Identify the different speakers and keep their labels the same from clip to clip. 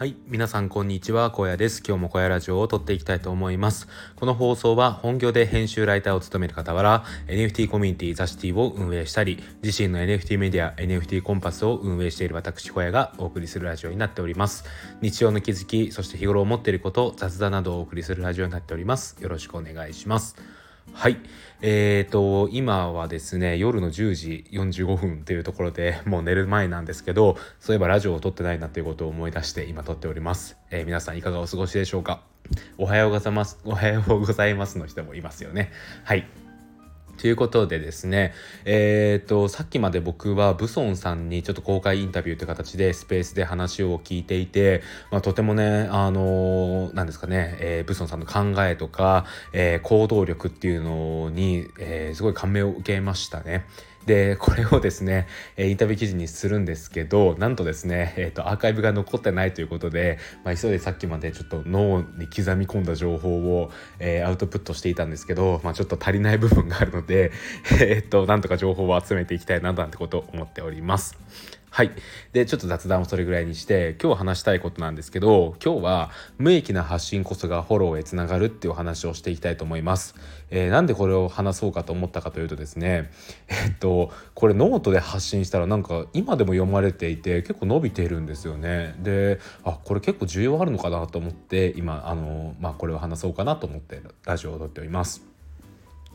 Speaker 1: はい皆さんこんにちは小屋です。今日も小屋ラジオを撮っていきたいと思います。この放送は本業で編集ライターを務める傍ら NFT コミュニティザシティを運営したり自身の NFT メディア NFT コンパスを運営している私小屋がお送りするラジオになっております。日常の気づきそして日頃思っていること雑談などをお送りするラジオになっております。よろしくお願いします。はい。えーと、今はですね、夜の10時45分というところでもう寝る前なんですけど、そういえばラジオを撮ってないなということを思い出して今撮っております。えー、皆さんいかがお過ごしでしょうか？おはようございます。おはようございますの人もいますよね。はい。ということでですね、えっ、と、さっきまで僕はブソンさんにちょっと公開インタビューという形でスペースで話を聞いていて、まあ、とてもね、あのー、なんですかね、えー、ブソンさんの考えとか、えー、行動力っていうのに、えー、すごい感銘を受けましたね。でこれをですねえインタビュー記事にするんですけどなんとですね、えーと、アーカイブが残ってないということで、まあ、急いでさっきまでちょっと脳に刻み込んだ情報を、え、アウトプットしていたんですけど、まあ、ちょっと足りない部分があるので、でえーと、なんとか情報を集めていきたいななんてことを思っております。はい。で、ちょっと雑談をそれぐらいにして、今日話したいことなんですけど、今日は無益な発信こそがフォローへつながるっていうお話をしていきたいと思います。えー、なんでこれを話そうかと思ったかというとですね、えっと、これノートで発信したらなんか今でも読まれていて結構伸びているんですよね。で、あ、これ結構需要あるのかなと思って、今、あの、まあ、これを話そうかなと思ってラジオを録っております。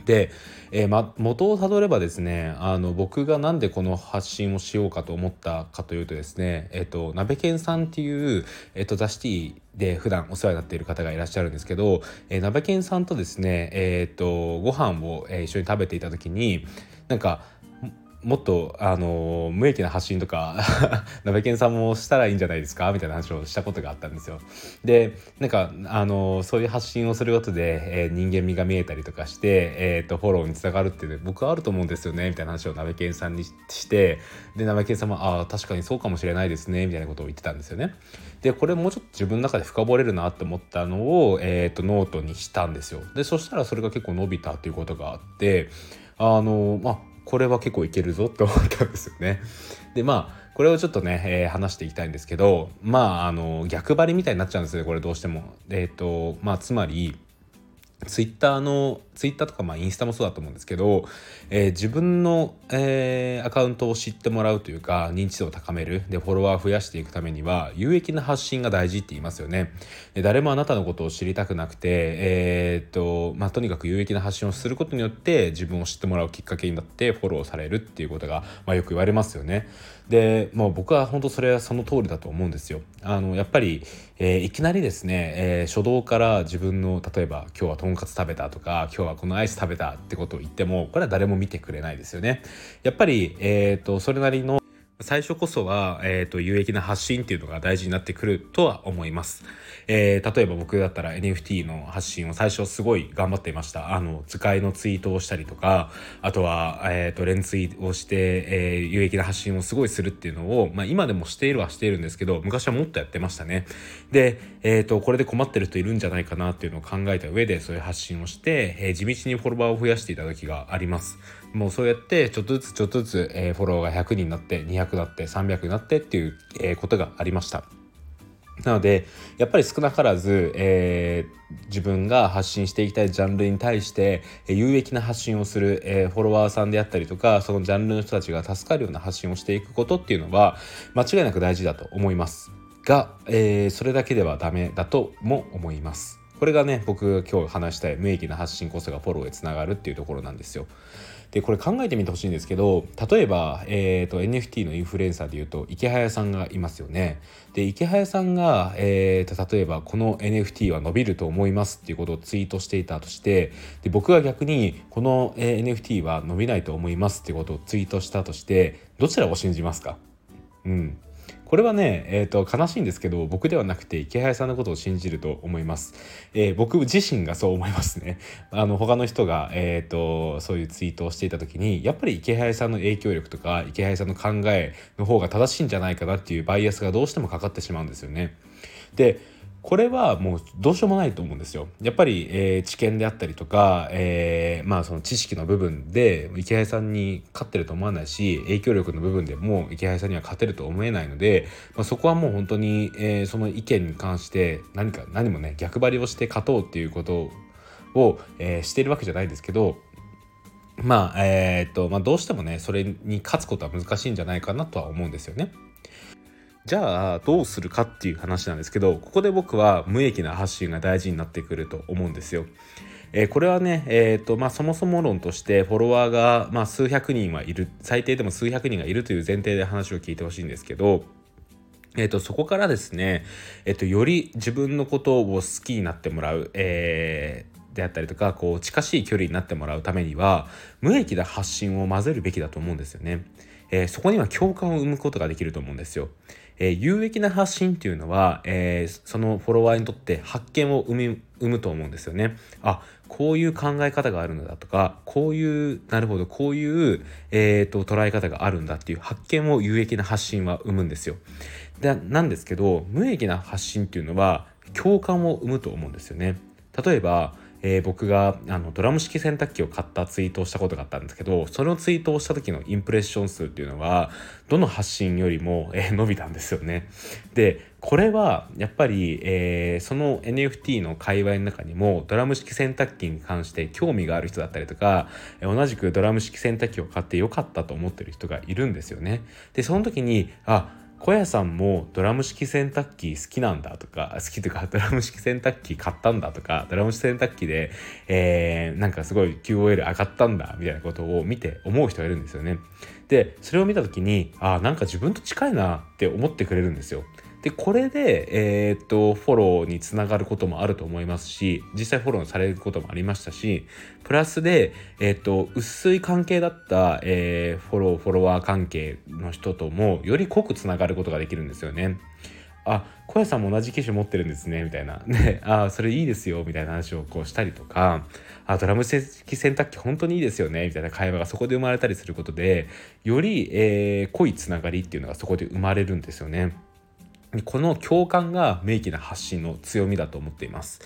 Speaker 1: で、えー、ま、元をたどればですねあの僕が何でこの発信をしようかと思ったかというとですねえっ、ー、と鍋犬さんっていう、えーと、ザ・シティで普段お世話になっている方がいらっしゃるんですけど、えー、鍋犬さんとですねえっ、とご飯を、え、一緒に食べていた時になんかもっとあの無益な発信とか 鍋犬さんもしたらいいんじゃないですか？みたいな話をしたことがあったんですよ。でなんかあのそういう発信をすることで、えー、人間味が見えたりとかして、えーと、フォローにつながるって僕はあると思うんですよね？みたいな話を鍋犬さんにしてで鍋犬さんも「ああ確かにそうかもしれないですね」みたいなことを言ってたんですよね。でこれもうちょっと自分の中で深掘れるなって思ったのを、えーと、とノートにしたんですよ。でそしたらそれが結構伸びたっていうことがあってあのまあこれは結構いけるぞって思ったんですよね。でまあこれをちょっとね、えー、話していきたいんですけどまああの逆張りみたいになっちゃうんですよねこれどうしても。えっ、ー、とまあつまりツイッターのツイッターとかまあインスタもそうだと思うんですけど、えー、自分の、えー、アカウントを知ってもらうというか認知度を高める。でフォロワーを増やしていくためには有益な発信が大事って言いますよね。で誰もあなたのことを知りたくなくてえー、っとまあとにかく有益な発信をすることによって自分を知ってもらうきっかけになってフォローされるっていうことが、まあ、よく言われますよね。でまあ僕は本当それはその通りだと思うんですよあのやっぱり、えー、いきなりですね、えー、初動から自分の例えば今日はとんかつ食べたとか今日はこのアイス食べたってことを言ってもこれは誰も見てくれないですよね。やっぱり、えーと、それなりの最初こそは、えーと、有益な発信っていうのが大事になってくるとは思います。えー、例えば僕だったら NFT の発信を最初すごい頑張っていました。あの、使いのツイートをしたりとか、あとは、えっ、ー、と、連ツイをして、えー、有益な発信をすごいするっていうのを、まあ今でもしているはしているんですけど、昔はもっとやってましたね。で、えっ、ー、と、これで困ってる人いるんじゃないかなっていうのを考えた上で、そういう発信をして、えー、地道にフォロワーを増やしていた時があります。もうそうやってちょっとずつちょっとずつ、えー、フォローが100人になって200になって300になってっていう、えー、ことがありました。なのでやっぱり少なからず、えー、自分が発信していきたいジャンルに対して、えー、有益な発信をする、えー、フォロワーさんであったりとかそのジャンルの人たちが助かるような発信をしていくことっていうのは間違いなく大事だと思いますが、えー、それだけではダメだとも思いますこれがね僕が今日話したい無益な発信こそがフォローへつながるっていうところなんですよでこれ考えてみてほしいんですけど例えば、えーと、NFT のインフルエンサーでいうと池早さんがいますよね。で池早さんが、えーと、例えばこの NFT は伸びると思いますっていうことをツイートしていたとしてで僕が逆にこの、え、NFT は伸びないと思いますってことをツイートしたとしてどちらを信じますか？うんこれはね、えーと、悲しいんですけど僕ではなくて池早さんのことを信じると思います、えー、僕自身がそう思いますね。あの他の人が、えーと、そういうツイートをしていた時にやっぱり池早さんの影響力とか池早さんの考えの方が正しいんじゃないかなっていうバイアスがどうしてもかかってしまうんですよね。でこれはもうどうしようもないと思うんですよ。やっぱり、えー、知見であったりとか、えー、まあその知識の部分で池谷さんに勝ってると思わないし影響力の部分でも池谷さんには勝てると思えないので、まあ、そこはもう本当に、えー、その意見に関して何か何もね逆張りをして勝とうっていうことを、えー、してるわけじゃないですけどまあえー、っとまあどうしてもねそれに勝つことは難しいんじゃないかなとは思うんですよね。じゃあどうするかっていう話なんですけどここで僕は無益な発信が大事になってくると思うんですよ。えー、これはね、えーとまあ、そもそも論としてフォロワーが、まあ、数百人はいる最低でも数百人がいるという前提で話を聞いてほしいんですけど、えーと、そこからですね、えーと、より自分のことを好きになってもらう、えー、であったりとかこう近しい距離になってもらうためには無益な発信を混ぜるべきだと思うんですよね。えー、そこには共感を生むことができると思うんですよ。えー、有益な発信っていうのは、えー、そのフォロワーにとって発見を生み生むと思うんですよね。あこういう考え方があるのだとかこういうなるほどこういう、えーと、捉え方があるんだっていう発見を有益な発信は生むんですよ。でなんですけど無益な発信っていうのは共感を生むと思うんですよね。例えばえー、僕があのドラム式洗濯機を買ったツイートをしたことがあったんですけどそのツイートをした時のインプレッション数っていうのはどの発信よりも、えー、伸びたんですよね。でこれはやっぱり、えー、その NFT の界隈の中にもドラム式洗濯機に関して興味がある人だったりとか同じくドラム式洗濯機を買ってよかったと思ってる人がいるんですよね。でその時にあ小屋さんもドラム式洗濯機好きなんだとか好きとか ドラム式洗濯機買ったんだとかドラム式洗濯機で、えー、なんかすごい QOL 上がったんだみたいなことを見て思う人がいるんですよね。でそれを見た時にあなんか自分と近いなって思ってくれるんですよ。でこれで、えー、っとフォローにつながることもあると思いますし実際フォローされることもありましたしプラスで、えー、っと薄い関係だった、えー、フォローフォロワー関係の人ともより濃くつながることができるんですよね。あ小屋さんも同じ機種持ってるんですねみたいな ねあそれいいですよみたいな話をこうしたりとかあドラム式洗濯機本当にいいですよねみたいな会話がそこで生まれたりすることでより、えー、濃いつながりっていうのがそこで生まれるんですよね。この共感が明記な発信の強みだと思っています。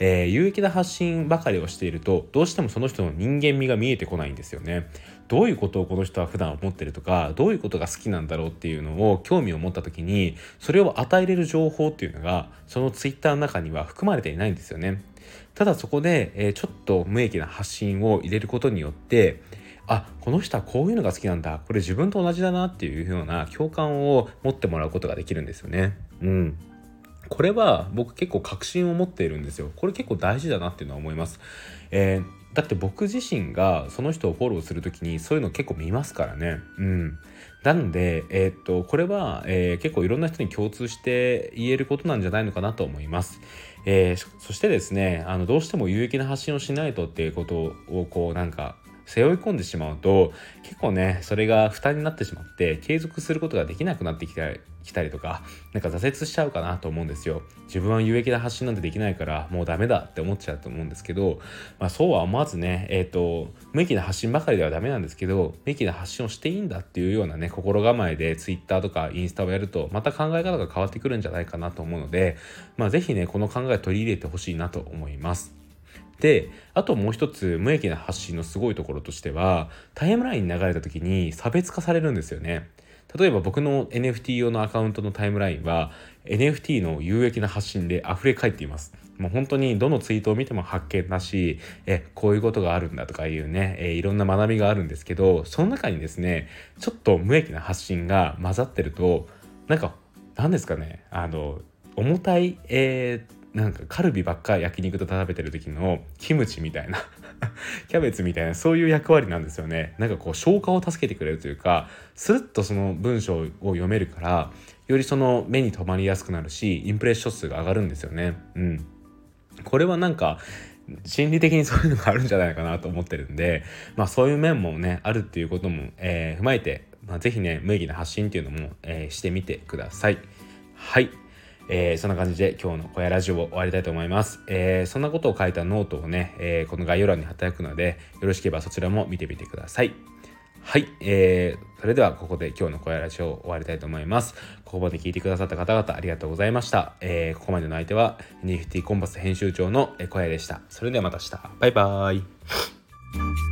Speaker 1: えー、有益な発信ばかりをしているとどうしてもその人の人間味が見えてこないんですよね。どういうことをこの人は普段思ってるとかどういうことが好きなんだろうっていうのを興味を持った時にそれを与えれる情報っていうのがそのツイッターの中には含まれていないんですよね。ただそこで、えー、ちょっと無益な発信を入れることによってあこの人はこういうのが好きなんだこれ自分と同じだなっていうような共感を持ってもらうことができるんですよね。うんこれは僕結構確信を持っているんですよ。これ結構大事だなっていうのは思います。えー、だって僕自身がその人をフォローする時にそういうの結構見ますからね。うん。なので、えー、っと、これは、えー、結構いろんな人に共通して言えることなんじゃないのかなと思います。えー、そしてですね、あの、どうしても有益な発信をしないとっていうことを、こう、なんか、背負い込んでしまうと結構ねそれが負担になってしまって継続することができなくなってきたりきたりとかなんか挫折しちゃうかなと思うんですよ。自分は有益な発信なんてできないからもうダメだって思っちゃうと思うんですけど、まあ、そうは思わずねえっ、ー、と無益な発信ばかりではダメなんですけど無益な発信をしていいんだっていうようなね心構えで Twitter とかインスタをやるとまた考え方が変わってくるんじゃないかなと思うのでまあ是非ねこの考え取り入れてほしいなと思います。であともう一つ無益な発信のすごいところとしてはタイムラインに流れた時に差別化されるんですよね。例えば僕の NFT 用のアカウントのタイムラインは NFT の有益な発信で溢れ返っています。もう本当にどのツイートを見ても発見だしえこういうことがあるんだとかいうね、えいろんな学びがあるんですけどその中にですねちょっと無益な発信が混ざってるとなんか何ですかねあの重たい、えーなんかカルビばっか焼肉と食べてる時のキムチみたいな キャベツみたいなそういう役割なんですよね。なんかこう消化を助けてくれるというかスルッとその文章を読めるからよりその目に留まりやすくなるしインプレッション数が上がるんですよね。うん。これはなんか心理的にそういうのがあるんじゃないかなと思ってるんでまあそういう面もねあるっていうことも、えー、踏まえて、まあ、是非ね無意義な発信っていうのも、えー、してみてください。はい。えー、そんな感じで今日の小屋ラジオを終わりたいと思います。えー、そんなことを書いたノートをね、えー、この概要欄に貼っておくので、よろしければそちらも見てみてください。はい、えー、それではここで今日の小屋ラジオを終わりたいと思います。ここまで聞いてくださった方々ありがとうございました。えー、ここまでの相手は NFT コンパス編集長の小屋でした。それではまた明日。バイバーイ。